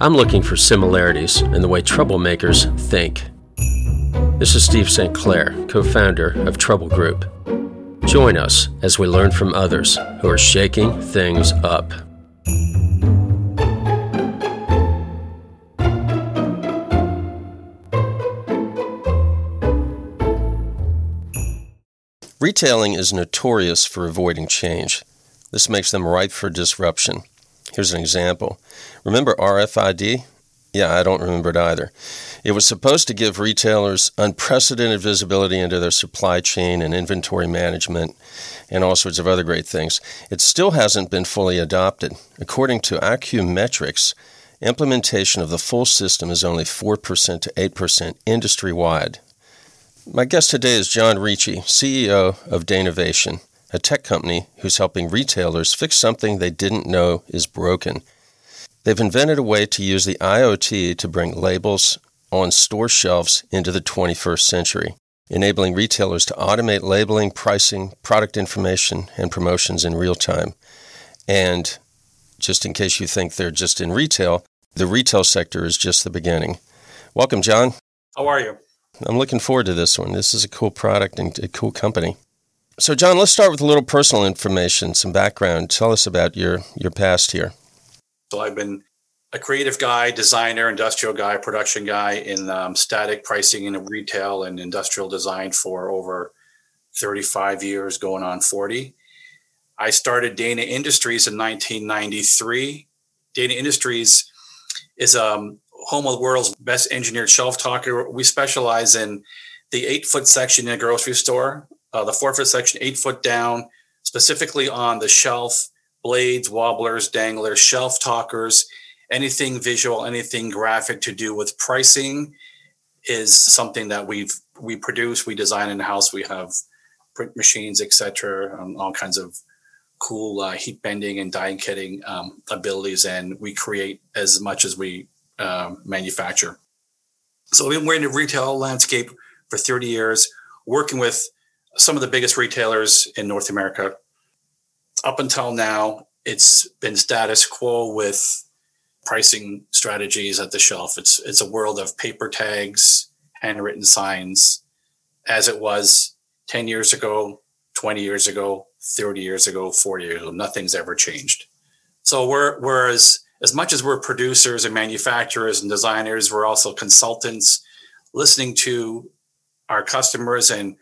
I'm looking for similarities in the way troublemakers think. This is Steve St. Clair, co founder of Trouble Group. Join us as we learn from others who are shaking things up. Retailing is notorious for avoiding change. This makes them ripe for disruption. Here's an example. Remember RFID? Yeah, I don't remember it either. It was supposed to give retailers unprecedented visibility into their supply chain and inventory management and all sorts of other great things. It still hasn't been fully adopted. According to Accumetrics, implementation of the full system is only 4% to 8% industry wide. My guest today is John Ricci, CEO of Danovation, a tech company who's helping retailers fix something they didn't know is broken. They've invented a way to use the IoT to bring labels on store shelves into the 21st century, enabling retailers to automate labeling, pricing, product information, and promotions in real time. And just in case you think they're just in retail, the retail sector is just the beginning. Welcome, John. How are you? I'm looking forward to this one. This is a cool product and a cool company. So, John, let's start with a little personal information, some background. Tell us about your, your past here. So, I've been a creative guy, designer, industrial guy, production guy in um, static pricing and retail and industrial design for over 35 years, going on 40. I started Dana Industries in 1993. Dana Industries is um, home of the world's best engineered shelf talker. We specialize in the eight foot section in a grocery store, uh, the four foot section, eight foot down, specifically on the shelf, blades, wobblers, danglers, shelf talkers, anything visual, anything graphic to do with pricing is something that we've we produce, we design in house. We have print machines, etc., um, all kinds of cool uh, heat bending and die cutting um, abilities, and we create as much as we um, manufacture. So we've been in the retail landscape for 30 years, working with some of the biggest retailers in North America. Up until now, it's been status quo with pricing strategies at the shelf. It's it's a world of paper tags, handwritten signs, as it was 10 years ago, 20 years ago, 30 years ago, 40 years ago. Nothing's ever changed. So we're whereas as much as we're producers and manufacturers and designers, we're also consultants listening to our customers and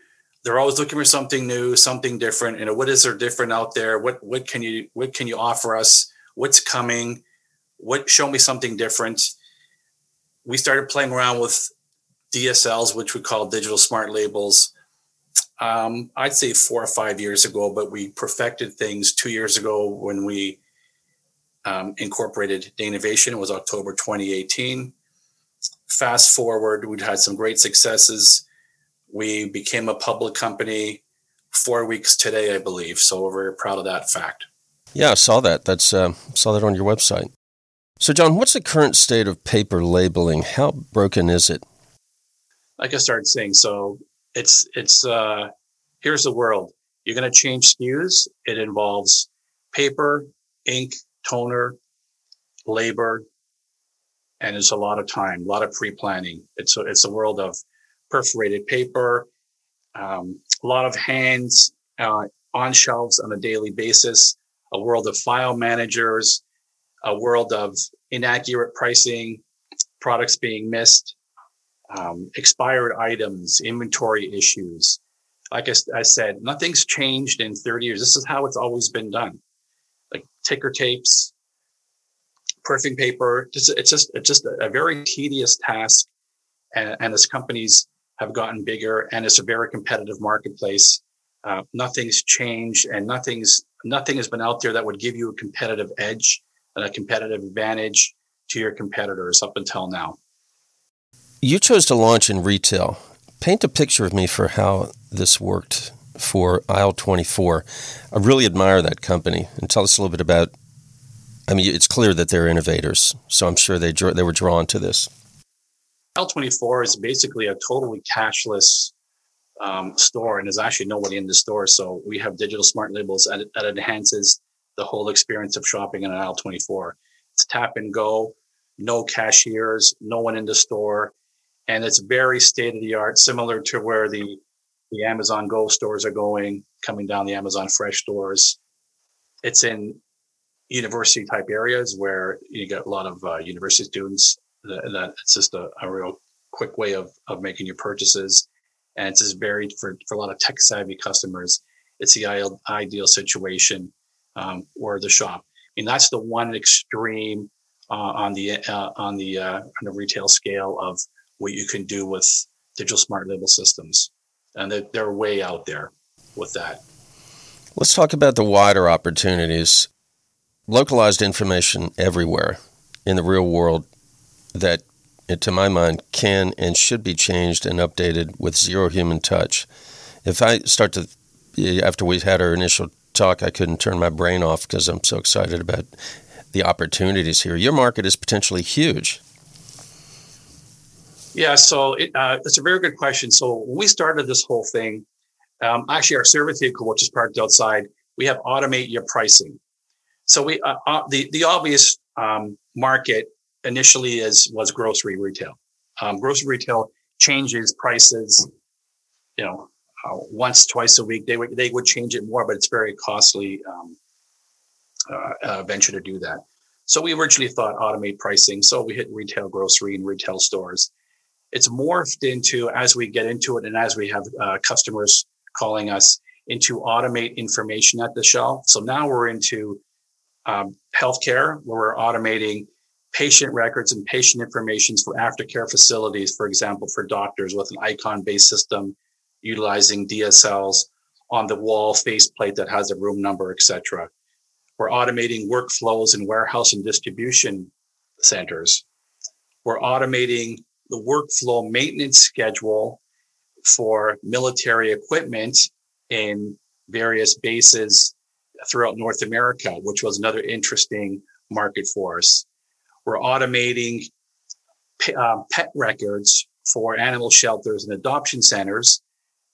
they're always looking for something new, something different. You know, what is there different out there? What what can you what can you offer us? What's coming? What show me something different? We started playing around with DSLs, which we call digital smart labels. Um, I'd say four or five years ago, but we perfected things two years ago when we um, incorporated Danovation. It was October 2018. Fast forward, we'd had some great successes. We became a public company four weeks today, I believe. So we're very proud of that fact. Yeah, I saw that. That's uh, saw that on your website. So, John, what's the current state of paper labeling? How broken is it? Like I started saying, so it's it's uh, here's the world. You're going to change SKUs. It involves paper, ink, toner, labor, and it's a lot of time, a lot of pre-planning. It's a, it's a world of perforated paper, um, a lot of hands uh, on shelves on a daily basis, a world of file managers, a world of inaccurate pricing, products being missed, um, expired items, inventory issues. Like I, I said, nothing's changed in 30 years. This is how it's always been done like ticker tapes, perfing paper. It's just it's just a, very tedious task, and, and, as companies have gotten bigger and it's a very competitive marketplace, uh, nothing's changed and nothing's nothing has been out there that would give you a competitive edge and a competitive advantage to your competitors up until now. You chose to launch in retail. Paint a picture of me for how this worked for Aisle 24. I really admire that company. And tell us a little bit about. I mean, it's clear that they're innovators, so I'm sure they they were drawn to this. Aisle 24 is basically a totally cashless um, store, and there's actually nobody in the store. So we have digital smart labels that, that enhances the whole experience of shopping in Aisle 24. It's tap and go. no cashiers, no one in the store, and it's very state of the art, similar to where the the Amazon Go stores are going, coming down the Amazon Fresh stores. It's in university type areas where you get a lot of uh, university students. That, it's just a, a real quick way of of making your purchases, and it's just very for for a lot of tech savvy customers. It's the ideal, ideal situation um, or the shop. I mean, that's the one extreme uh, on the uh, on the uh, on the retail scale of what you can do with digital smart label systems, and they're, they're way out there with that. Let's talk about the wider opportunities. Localized information everywhere in the real world that, to my mind, can and should be changed and updated with zero human touch. If I start to, after we had our initial talk, I couldn't turn my brain off because I'm so excited about the opportunities here. Your market is potentially huge. Yeah, so it, uh, it's a very good question. So when we started this whole thing, um, actually our service vehicle, which is parked outside, we have automate your pricing. So we uh, uh, the the obvious um, market initially is was grocery retail. Um, grocery retail changes prices, you know, uh, once twice a week. They would they would change it more, but it's very costly um, uh, uh, venture to do that. So we originally thought automate pricing. So we hit retail grocery and retail stores. It's morphed into as we get into it and as we have uh, customers calling us into automate information at the shelf. So now we're into um, healthcare where we're automating patient records and patient information for aftercare facilities, for example, for doctors with an icon based system utilizing DSLs on the wall faceplate that has a room number, etc. We're automating workflows in warehouse and distribution centers. We're automating the workflow maintenance schedule for military equipment in various bases throughout North America, which was another interesting market for us. We're automating uh, pet records for animal shelters and adoption centers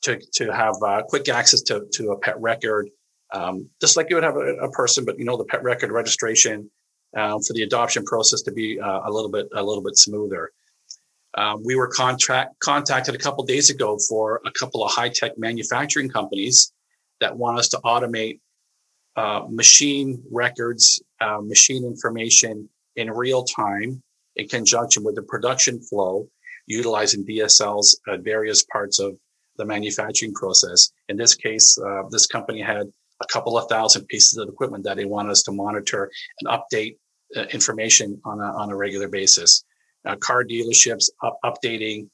to, to have uh, quick access to, to a pet record um, just like you would have a, a, person, but you know the pet record registration um, for the adoption process to be uh, a little bit a little bit smoother. Um, we were contract contacted a couple days ago for a couple of high tech manufacturing companies that want us to automate uh, machine records, uh, machine information in real time in conjunction with the production flow, utilizing DSLs at various parts of the manufacturing process. In this case, uh, this company had a couple of thousand pieces of equipment that they wanted us to monitor and update uh, information on a, on a regular basis. Uh, car dealerships up, updating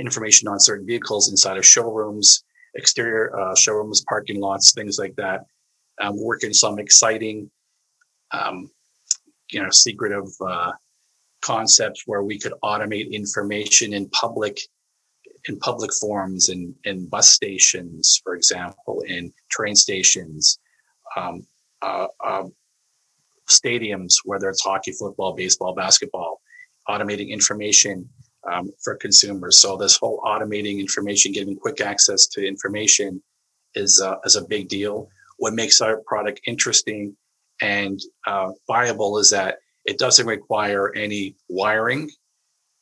information on certain vehicles inside of showrooms, exterior uh, showrooms, parking lots, things like that. Um, working some exciting, um, you know, secretive uh, concepts where we could automate information in public in public forums in, in bus stations, for example, in train stations, um, uh, uh, stadiums, whether it's hockey, football, baseball, basketball, automating information um, for consumers. So this whole automating information, giving quick access to information is, uh, is a big deal. What makes our product interesting and uh, viable is that it doesn't require any wiring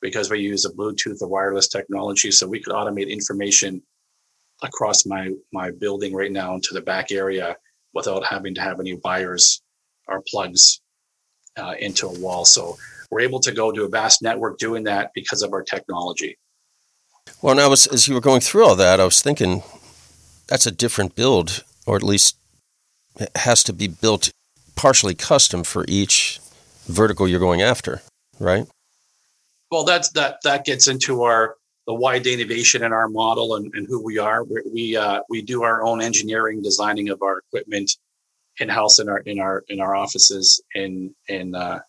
because we use a Bluetooth or wireless technology. So we could automate information across my, my building right now into the back area without having to have any wires or plugs uh, into a wall. So we're able to go to a vast network doing that because of our technology. Well, now as, as you were going through all that, I was thinking that's a different build, or at least it has to be built partially custom for each vertical you're going after, right? Well, that's that that gets into our the wide innovation in our model and, and who we are. we we uh, we do our own engineering, designing of our equipment in house in our in our in our offices in in uh,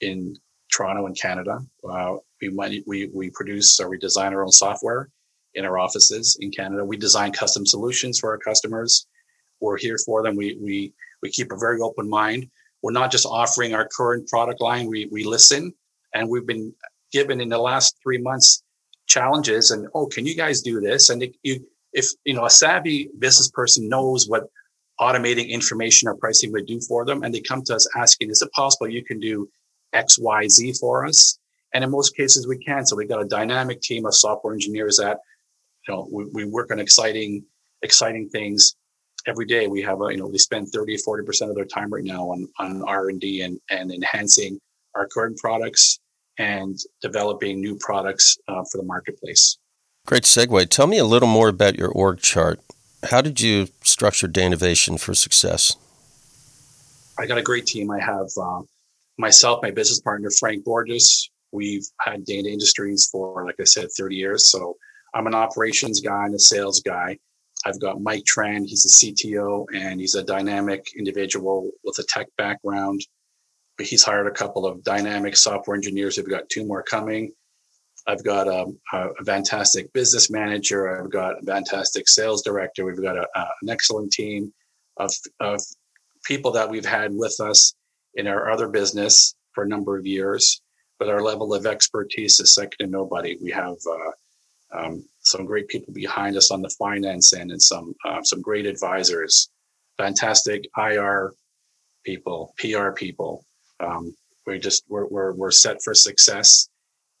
in Toronto and Canada. Uh, we we we produce or we design our own software in our offices in Canada. We design custom solutions for our customers. We're here for them. We we we keep a very open mind. We're not just offering our current product line. We we listen and we've been given in the last three months challenges and oh can you guys do this and you if you know a savvy business person knows what automating information or pricing would do for them and they come to us asking is it possible you can do X, Y, Z for us. And in most cases, we can. So we've got a dynamic team of software engineers that, you know, we, we work on exciting, exciting things every day. We have, a, you know, they spend 30, 40% of their time right now on, on R&D and, and enhancing our current products and developing new products uh, for the marketplace. Great segue. Tell me a little more about your org chart. How did you structure Danovation for success? I got a great team. I have uh, myself, my business partner, Frank Borges. We've had Dana Industries for, like I said, 30 years. So I'm an operations guy and a sales guy. I've got Mike Tran. He's a CTO and he's a dynamic individual with a tech background. He's hired a couple of dynamic software engineers. We've got two more coming. I've got a, a, fantastic business manager. I've got a fantastic sales director. We've got a, a, an excellent team of, of people that we've had with us in our other business for a number of years. But our level of expertise is second to nobody. We have uh, um, some great people behind us on the finance end and some uh, some great advisors, fantastic IR people, PR people. Um, we just we're, we're, we're set for success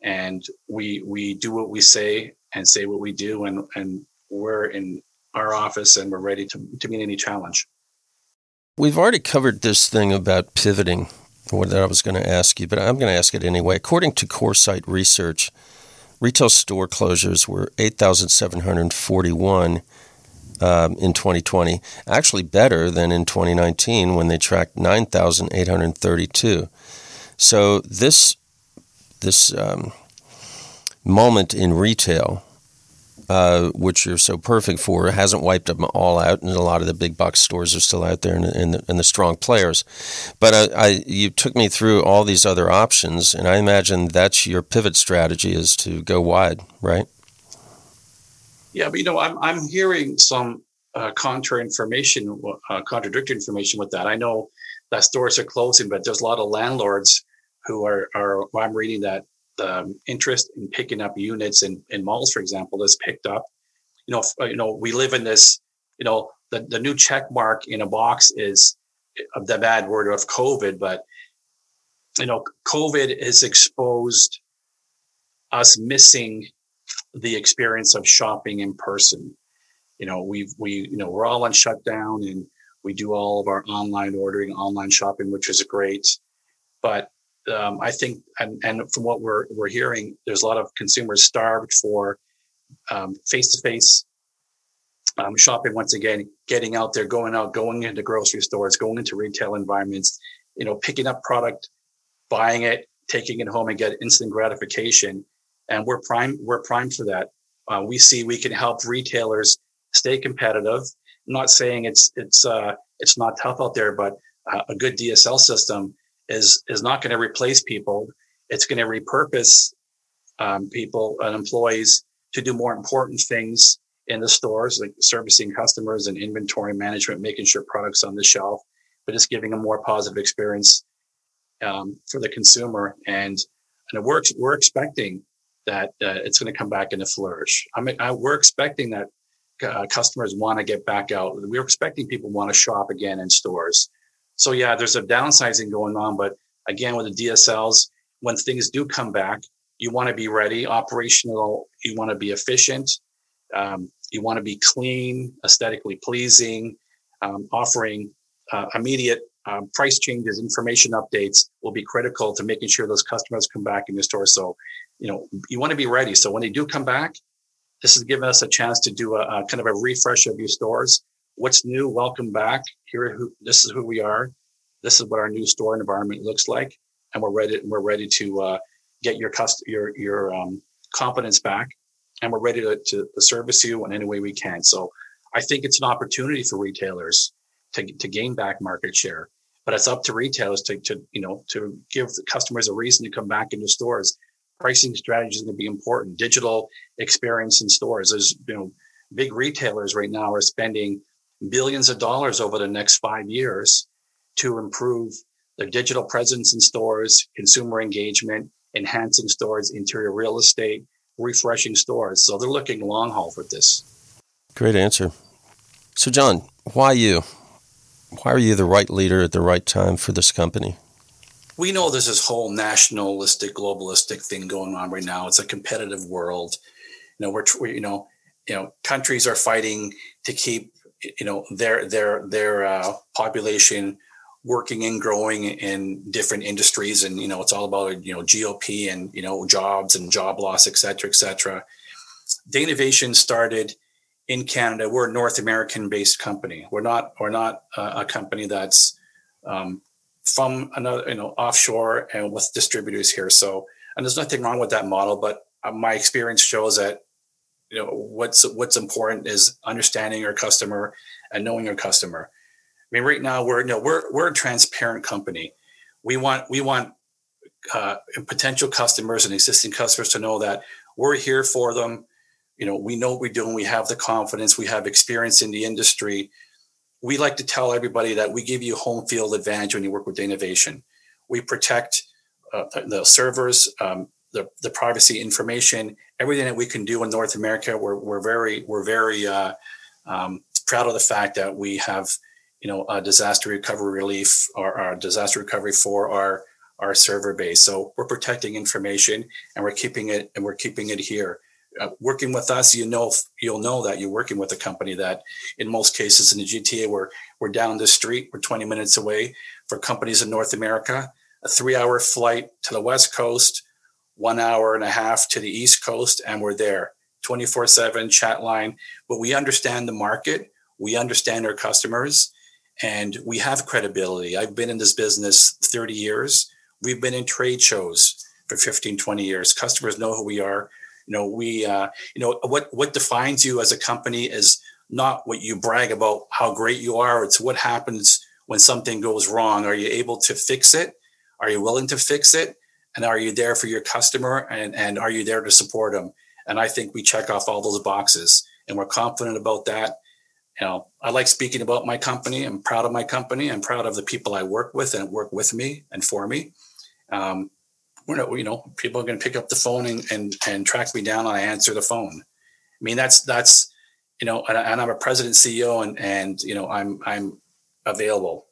and we we do what we say and say what we do and and we're in our office and we're ready to, to meet any challenge we've already covered this thing about pivoting what I was going to ask you, but I'm going to ask it anyway. According to Coresight Research, retail store closures were 8,741 um, in 2020, actually better than in 2019 when they tracked 9,832. So this this um, moment in retail, uh, which you're so perfect for, hasn't wiped them all out, and a lot of the big box stores are still out there, and, and, the, and the, strong players. But I, I, you took me through all these other options, and I imagine that's your pivot strategy is to go wide, right? Yeah, but you know, I'm I'm hearing some uh, contrary information, uh, contradictory information with that. I know that stores are closing, but there's a lot of landlords who are, are I'm reading that the um, interest in picking up units in, in malls, for example, has picked up. You know, uh, you know, we live in this, you know, the, the new check mark in a box is uh, the bad word of COVID, but you know, COVID has exposed us missing the experience of shopping in person. You know, we've we you know we're all on shutdown and we do all of our online ordering, online shopping, which is great. But um, I think, and, and, from what we're we're hearing, there's a lot of consumers starved for face to face shopping. Once again, getting out there, going out, going into grocery stores, going into retail environments, you know, picking up product, buying it, taking it home, and get instant gratification. And we're prime. We're primed for that. Uh, we see we can help retailers stay competitive. I'm not saying it's it's uh, it's not tough out there, but uh, a good DSL system is is not going to replace people. It's going to repurpose um, people and employees to do more important things in the stores, like servicing customers and inventory management, making sure products on the shelf, but it's giving a more positive experience um, for the consumer. And and we're we're expecting that uh, it's going to come back into flourish. I mean, I, we're expecting that uh, customers want to get back out. We're expecting people want to shop again in stores. So yeah, there's a downsizing going on, but again, with the DSLs, when things do come back, you want to be ready, operational. You want to be efficient. Um, you want to be clean, aesthetically pleasing, um, offering uh, immediate um, price changes, information updates will be critical to making sure those customers come back in your store. So, you know, you want to be ready. So when they do come back, this is giving us a chance to do a, a kind of a refresh of your stores what's new? Welcome back. Here, who, this is who we are. This is what our new store environment looks like, and we're ready. And we're ready to uh, get your cust- your your um, confidence back, and we're ready to, to service you in any way we can. So, I think it's an opportunity for retailers to to gain back market share, but it's up to retailers to to you know to give customers a reason to come back into stores. Pricing strategy is going to be important. Digital experience in stores. There's you know big retailers right now are spending billions of dollars over the next five years to improve their digital presence in stores, consumer engagement, enhancing stores, interior real estate, refreshing stores. So they're looking long haul for this. Great answer. So, John, why you? Why are you the right leader at the right time for this company? we know there's this whole nationalistic, globalistic thing going on right now. It's a competitive world. You know, we're, you know, you know, countries are fighting to keep you know their their their uh, population working and growing in different industries. And you know it's all about you know GDP and you know jobs and job loss et cetera et cetera. Danovation started in canada. We're a north american based company. We're not we're not a, a company that's um, from another you know offshore and with distributors here. So and there's nothing wrong with that model but uh, my experience shows that you know what's what's important is understanding our customer and knowing our customer I mean, right now we're you know we're we're a transparent company. We want we want uh, potential customers and existing customers to know that we're here for them. You know, we know what we're doing. We have the confidence. We have experience in the industry. We like to tell everybody that we give you home field advantage when you work with Danovation. We protect uh, the servers, um, the, the privacy information, everything that we can do in North America. We're, we're very we're very uh, um, proud of the fact that we have you know, a disaster recovery relief or, disaster recovery for our our server base. So we're protecting information and we're keeping it and we're keeping it here. Uh, working with us, you know, you'll know that you're working with a company that, in most cases in the GTA, we're we're down the street, we're 20 minutes away. For companies in North America, a three-hour flight to the West Coast, one hour and a half to the East Coast, and we're there 24/7 chat line. But we understand the market, we understand our customers, and we have credibility. I've been in this business 30 years. We've been in trade shows for 15, 20 years. Customers know who we are. You know, we, uh, you know, what, what defines you as a company is not what you brag about how great you are. It's what happens when something goes wrong. Are you able to fix it? Are you willing to fix it? And are you there for your customer? And, and are you there to support them? And I think we check off all those boxes and we're confident about that you know, I like speaking about my company. I'm proud of my company. I'm proud of the people I work with and work with me and for me. Um, we're not, you know, people are going to pick up the phone and, and, and track me down and I answer the phone. I mean, that's, that's, you know, and, and I'm a president CEO and, and, you know, I'm, I'm available.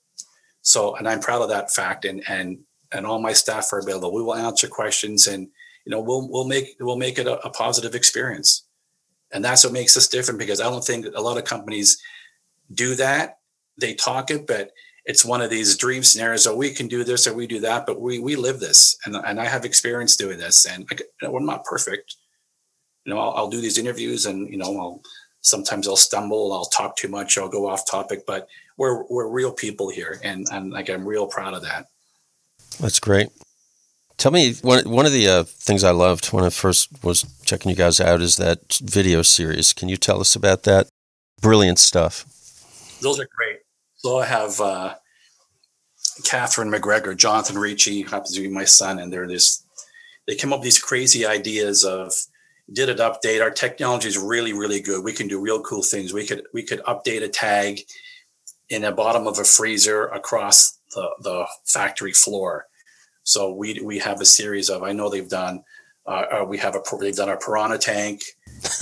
So, and I'm proud of that fact and, and, and all my staff are available. We will answer questions and, you know, we'll, we'll make, we'll make it a, a positive experience. And that's what makes us different because I don't think a lot of companies do that. They talk it, but it's one of these dream scenarios. Oh, we can do this or we do that, but we we live this, and and I have experience doing this. And I, you know, I'm not perfect. You know, I'll, I'll, do these interviews, and you know, I'll sometimes I'll stumble, I'll talk too much, I'll go off topic, but we're we're real people here, and and like I'm real proud of that. That's great. Tell me one one of the uh, things I loved when I first was checking you guys out is that video series. Can you tell us about that? Brilliant stuff. Those are great. So I have uh, Catherine McGregor, Jonathan Ricci happens to be my son, and they're this. They come up with these crazy ideas of did it update. Our technology is really really good. We can do real cool things. We could we could update a tag in the bottom of a freezer across the, the factory floor so we we have a series of. I know they've done. Uh, uh we have a they've done our piranha tank.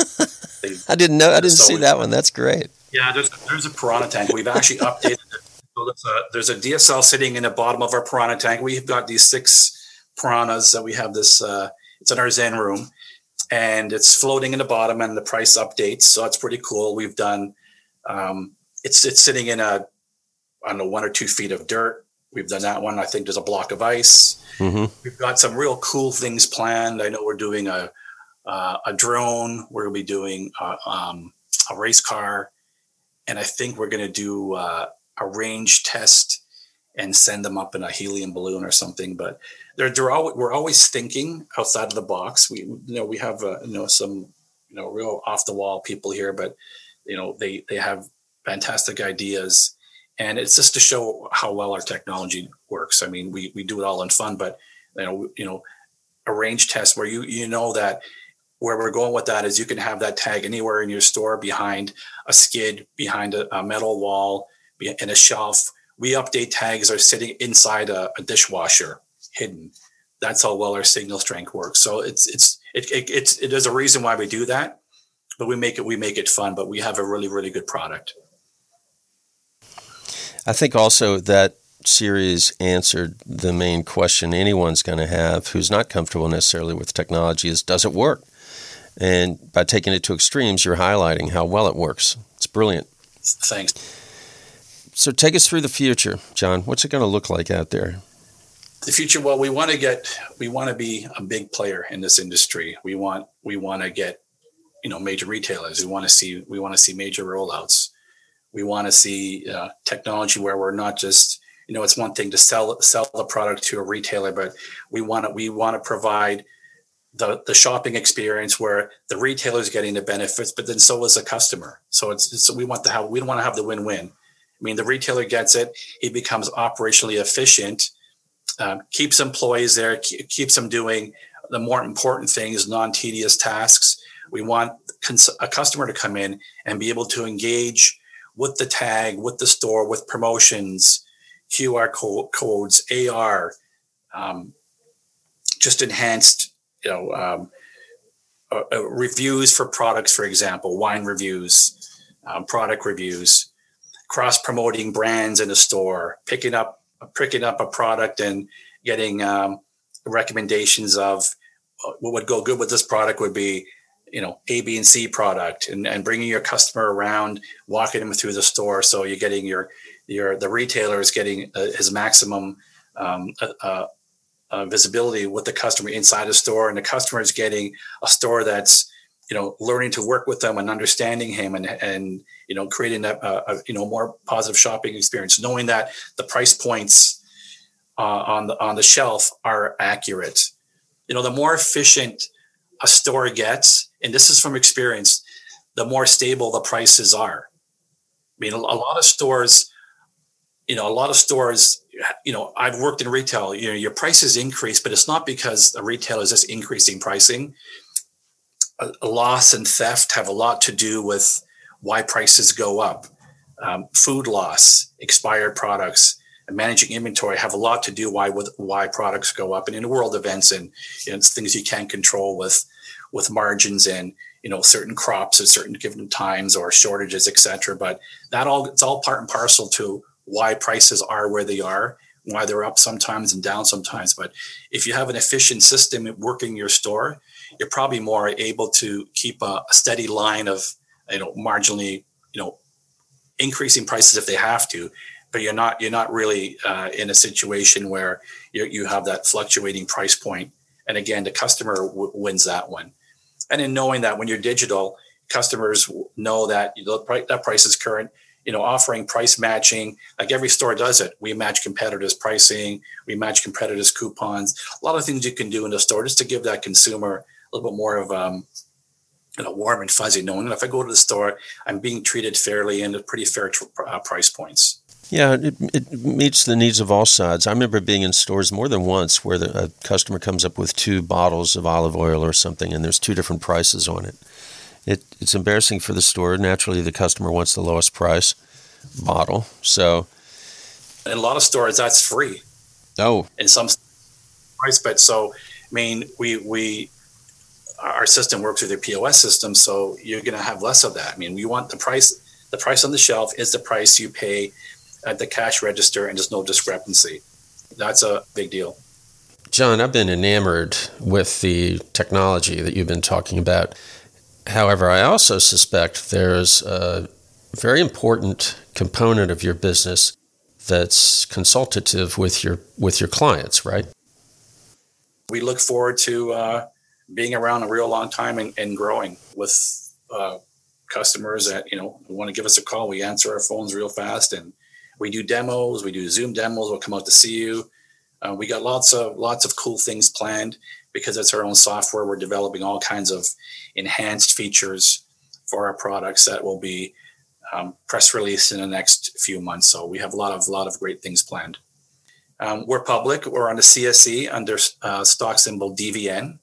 I didn't know. I didn't so see that one. That's great. Yeah, there's there's a piranha tank. We've actually updated. it. So there's a, there's a DSL sitting in the bottom of our piranha tank. We've got these six piranhas that we have this. Uh, it's in our Zen room, and it's floating in the bottom, and the price updates. So it's pretty cool. We've done. Um, it's it's sitting in a I don't know one or two feet of dirt We've done that one. I think there's a block of ice. Mm-hmm. We've got some real cool things planned. I know we're doing a uh, a drone. We're going to be doing a, um, a, race car, and I think we're going to do uh, a range test and send them up in a helium balloon or something. But they're, they're always, we're always thinking outside of the box. We you know we have uh, you know some you know real off the wall people here, but you know they they have fantastic ideas and it's just to show how well our technology works. I mean, we we do it all in fun, but you know, you know, a range test where you you know that where we're going with that is you can have that tag anywhere in your store behind a skid, behind a, a metal wall, in a shelf. We update tags are sitting inside a, a, dishwasher, hidden. That's how well our signal strength works. So it's it's it, it it's it, there's a reason why we do that, but we make it we make it fun. But we have a really really good product. I think also that series answered the main question anyone's going to have who's not comfortable necessarily with technology is does it work? And by taking it to extremes, you're highlighting how well it works. It's brilliant. Thanks. So take us through the future, John. What's it going to look like out there? The future, well, we want to get, we want to be a big player in this industry. We want, we want to get, you know, major retailers. We want to see, we want to see major rollouts. We want to see uh, technology where we're not just, you know, it's one thing to sell sell the product to a retailer, but we want to we want to provide the the shopping experience where the retailer is getting the benefits, but then so is the customer. So it's, it's we want to have we don't want to have the win win. I mean, the retailer gets it; he becomes operationally efficient, um, keeps employees there, keeps them doing the more important things, non tedious tasks. We want a customer to come in and be able to engage with the tag, with the store, with promotions, QR codes, AR, um, just enhanced you know um, uh, uh, reviews for products, for example, wine reviews, um, product reviews, cross promoting brands in a store, picking up picking up a product and getting um, recommendations of uh, what would go good with this product would be you know a b and c product and, and bringing your customer around walking them through the store. So you're getting your your the retailer is getting uh, his maximum um, uh, uh uh, visibility with the customer inside the store, and the customer is getting a store that's you know learning to work with them and understanding him and and you know creating a, a you know more positive shopping experience knowing that the price points uh, on the on the shelf are accurate. You know the more efficient a store gets and this is from experience the more stable the prices are i mean a, a lot of stores you know a lot of stores you know, I've worked in retail, you know, your prices increase, but it's not because the retailer is just increasing pricing. A, a loss and theft have a lot to do with why prices go up. Um, food loss, expired products, and managing inventory have a lot to do why with why products go up. And in the world events and you know, things you can't control with with margins in you know certain crops at certain given times or shortages, etc. But that all it's all part and parcel to why prices are where they are, why they're up sometimes and down sometimes. But if you have an efficient system working your store, you're probably more able to keep a, a steady line of, you know, marginally, you know, increasing prices if they have to. But you're not you're not really uh, in a situation where you have that fluctuating price point. And again, the customer w- wins that one. And in knowing that when you're digital, customers know that that price is current you know, offering price matching, like every store does it. We match competitors' pricing, we match competitors' coupons. A lot of things you can do in the store just to give that consumer a little bit more of um, you know, warm and fuzzy, knowing that if I go to the store, I'm being treated fairly and at pretty fair uh, price points. Yeah, it, it, meets the needs of all sides. I remember being in stores more than once where the, a customer comes up with two bottles of olive oil or something, and there's two different prices on it it, it's embarrassing for the store. Naturally, the customer wants the lowest price bottle. So, in a lot of stores, that's free. Oh, in some price, but so I mean, we we our system works with the POS system, so you're going to have less of that. I mean, we want the price. The price on the shelf is the price you pay at the cash register, and there's no discrepancy. That's a big deal. John, I've been enamored with the technology that you've been talking about. However, I also suspect there's a very important component of your business that's consultative with your with your clients, right? We look forward to uh, being around a real long time and, and growing with uh, customers that you know want to give us a call. We answer our phones real fast, and we do demos. We do Zoom demos. We'll come out to see you. Uh, we got lots of lots of cool things planned because it's our own software. We're developing all kinds of enhanced features for our products that will be um, press released in the next few months. So we have a lot of lot of great things planned. Um, we're public. We're on the CSE under uh, stock symbol DVN.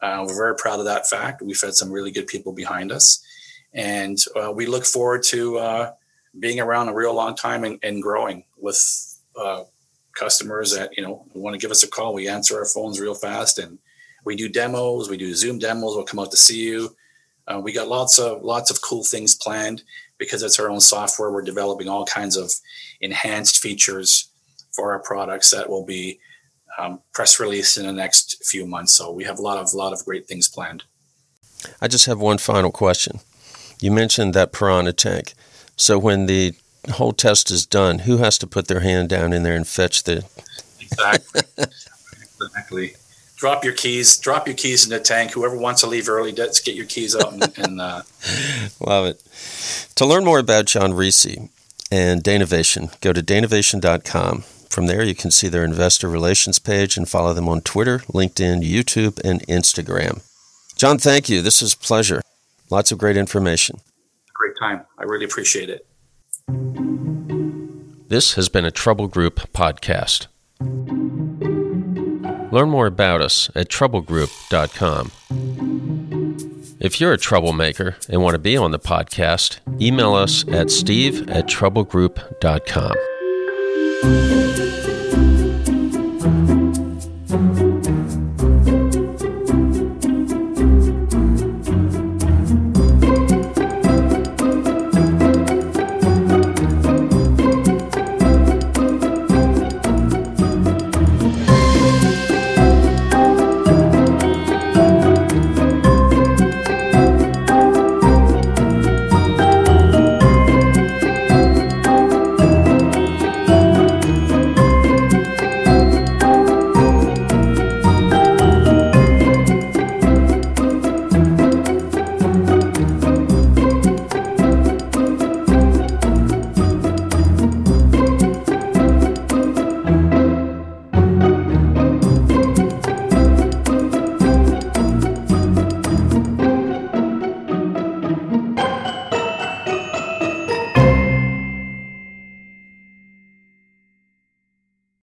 Uh, we're very proud of that fact. We've had some really good people behind us, and uh, we look forward to uh, being around a real long time and, and growing with uh, customers that you know want to give us a call. We answer our phones real fast, and we do demos. We do Zoom demos. We'll come out to see you. Uh, we got lots of lots of cool things planned because it's our own software. We're developing all kinds of enhanced features for our products that will be um, press released in the next few months. So we have a lot of lot of great things planned. I just have one final question. You mentioned that piranha tank. So when the whole test is done, who has to put their hand down in there and fetch the? Exactly. exactly. Drop your keys. Drop your keys in the tank. Whoever wants to leave early, let's get your keys out and. and uh... Love it. To learn more about John Ricci and Danovation, go to danovation.com. From there, you can see their investor relations page and follow them on Twitter, LinkedIn, YouTube, and Instagram. John, thank you. This is a pleasure. Lots of great information. Great time. I really appreciate it. This has been a Trouble Group podcast. Learn more about us at troublegroup.com. If you're a troublemaker and want to be on the podcast, email us at steve at troublegroup.com.